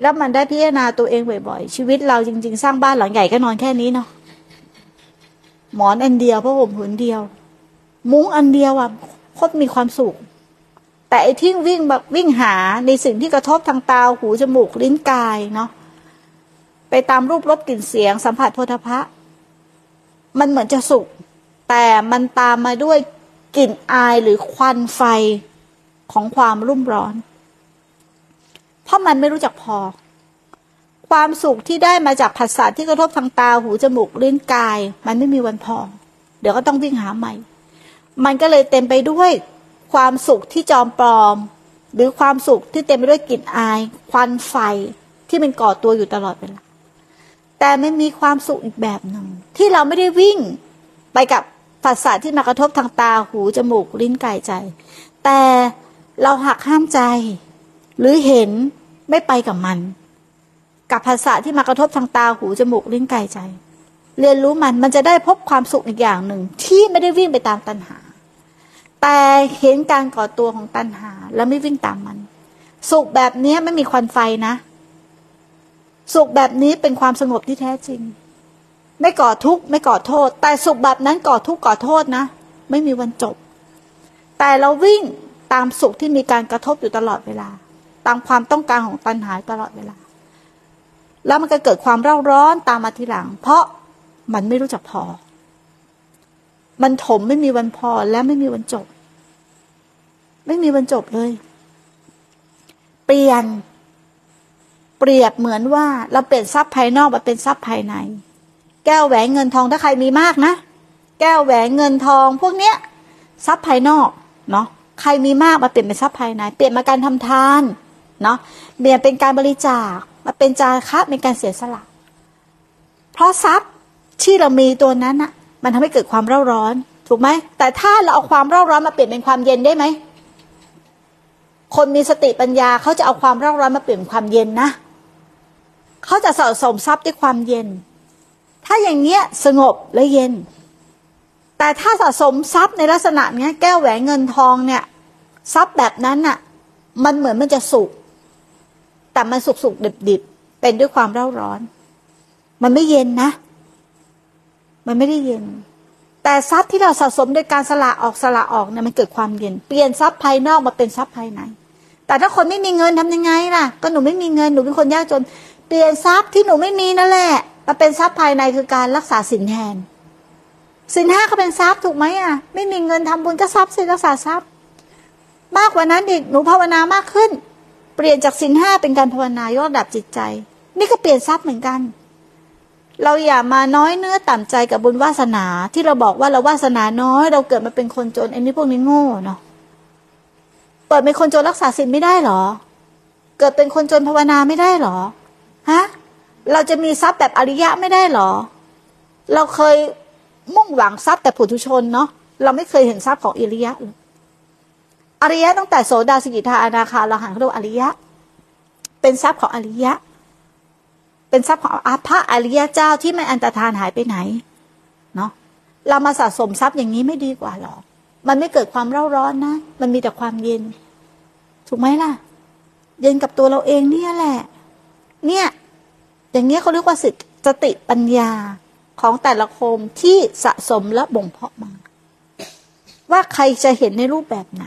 แล้วมันได้พิจารณาตัวเองบ่อยๆ ชีวิตเราจริง ๆ สร้างบ้านหลังใหญ่ก็นอนแค่นี้เนาะหมอนอันเดียวผ้าห่มผืนเดียว มุ้งอันเดียวอะโคตรมีความสุข แต่ไอ้ที่วิ่งแบบวิ่งหาในสิ่งที่กระทบทางตาหูจมูกลิ้นกายเนาะไปตามรูปรสกลิ่นเสียงสัมผัสโพธพะ มันเหมือนจะสุข แต่มันตามมาด้วยกลิ่นอายหรือควันไฟของความรุ่มร้อน เพราะมันไม่รู้จักพอ ความสุขที่ได้มาจากผัสสะที่กระทบทางตาหูจมูกลิ้นกาย มันไม่มีวันพอ เดี๋ยวก็ต้องวิ่งหาใหม่ มันก็เลยเต็มไปด้วยความสุขที่จอมปลอม หรือความสุขที่เต็มไปด้วยกลิ่นอาย ควันไฟที่มันก่อตัวอยู่ตลอดเวลาแต่ไม่มีความสุขอีกแบบหนึ่ง ที่เราไม่ได้วิ่งไปกับผัสสะที่มากระทบทางตาหูจมูกลิ้นกายใจ แต่เราหักห้ามใจ หรือเห็น ไม่ไปกับมัน กับภาษาที่มากระทบทางตาหูจมูกลิ้นกายใจ เรียนรู้มันมันจะได้พบความสุขอีกอย่างหนึ่ง ที่ไม่ได้วิ่งไปตามตัณหา แต่เห็นการก่อตัวของตัณหา แล้วไม่วิ่งตามมัน สุขแบบนี้ไม่มีควันไฟนะ สุขแบบนี้เป็นความสงบที่แท้จริง ไม่ก่อทุกข์ไม่ก่อโทษ แต่สุขแบบนั้นก่อทุกข์ก่อโทษนะ ไม่มีวันจบ แต่เราวิ่งตามสุขที่มีการกระทบอยู่ตลอดเวลา ตามความต้องการของตัณหาตลอดเวลา แล้วมันก็เกิดความเร่าร้อนตามมาทีหลัง เพราะมันไม่รู้จักพอ มันถมไม่มีวันพอและไม่มีวันจบ ไม่มีวันจบเลย เปลี่ยน เปรียบเหมือนว่า เราเปลี่ยนทรัพย์ภายนอกมาเป็นทรัพย์ภายใน แก้วแหวนเงินทองถ้าใครมีมากนะ แก้วแหวนเงินทอง พวกเนี้ยทรัพย์ภายนอกเนาะใครมีมากมาเปลี่ยนเป็นทรัพย์ภายใน เปลี่ยนมาการทำทาน เนาะเปลี่ยนเป็นการบริจาคมาเป็นจาคะเป็นการเสียสละ เพราะทรัพย์ที่เรามีตัวนั้นอะมันทำให้เกิดความเร่าร้อน ถูกไหม แต่ถ้าเราเอาความเร่าร้อนมาเปลี่ยนเป็นความเย็นได้ไหม คนมีสติปัญญาเขาจะเอาความเร่าร้อนมาเปลี่ยนเป็นความเย็นนะเขาจะสะสมทรัพย์ด้วยความเย็น ถ้าอย่างเงี้ยสงบและเย็น แต่ถ้าสะสมทรัพย์ในลักษณะเนี้ยแก้วแหวนเงินทองเนี่ย ทรัพย์แบบนั้นน่ะมันเหมือนมันจะสุก แต่มันสุกสุกดิบดิบเป็นด้วยความเร่าร้อน มันไม่เย็นนะ มันไม่ได้เย็น แต่ทรัพย์ที่เราสะสมโดยการสละออกสละออกเนี่ยมันเกิดความเย็น เปลี่ยนทรัพย์ภายนอกมาเป็นทรัพย์ภายใน แต่ถ้าคนไม่มีเงินทำยังไงล่ะ ก็หนูไม่มีเงินหนูเป็นคนยากจน เปลี่ยนทรัพย์ที่หนูไม่มีนั่นแหละมาเป็นทรัพย์ภายในคือการรักษาสินแทนสินห้าก็เป็นทรัพย์ถูกไหมอะ ไม่มีเงินทำบุญก็ทรัพย์สิรักษาทรัพย์ มากกว่านั้นอีกหนูภาวนามากขึ้น เปลี่ยนจากสินห้าเป็นการภาวนายกระดับจิตใจ นี่ก็เปลี่ยนทรัพย์เหมือนกัน เราอย่ามาน้อยเนื้อต่ำใจกับบุญวาสนาที่เราบอกว่าเราวาสนาน้อย เราเกิดมาเป็นคนจนไอ้นี่พวกนี้โง่เนาะเปิดเป็นคนจนรักษาสินไม่ได้หรอ เกิดเป็นคนจนภาวนาไม่ได้หรอฮะเราจะมีทรัพย์แบบอริยะไม่ได้หรอ เราเคยมุ่งหวังทรัพย์แต่ผุถุชนเนาะเราไม่เคยเห็นทรัพย์ของอริยะเลย อริยะตั้งแต่โสดาสกิทาอนาคาเราหันเขาเรียกอริยะ เป็นทรัพย์ของอริยะ เป็นทรัพย์ของอาภะอริยะเจ้าที่ไม่อันตรธานหายไปไหนเนาะเรามาสะสมทรัพย์อย่างนี้ไม่ดีกว่าหรอมันไม่เกิดความเร่าร้อนนะ มันมีแต่ความเย็น ถูกไหมล่ะ เย็นกับตัวเราเองเนี่ยแหละ เนี่ย อย่างเงี้ยเขาเรียกว่าสติปัญญาของแต่ละคมที่สะสมและบ่งเพาะมา ว่าใครจะเห็นในรูปแบบไหน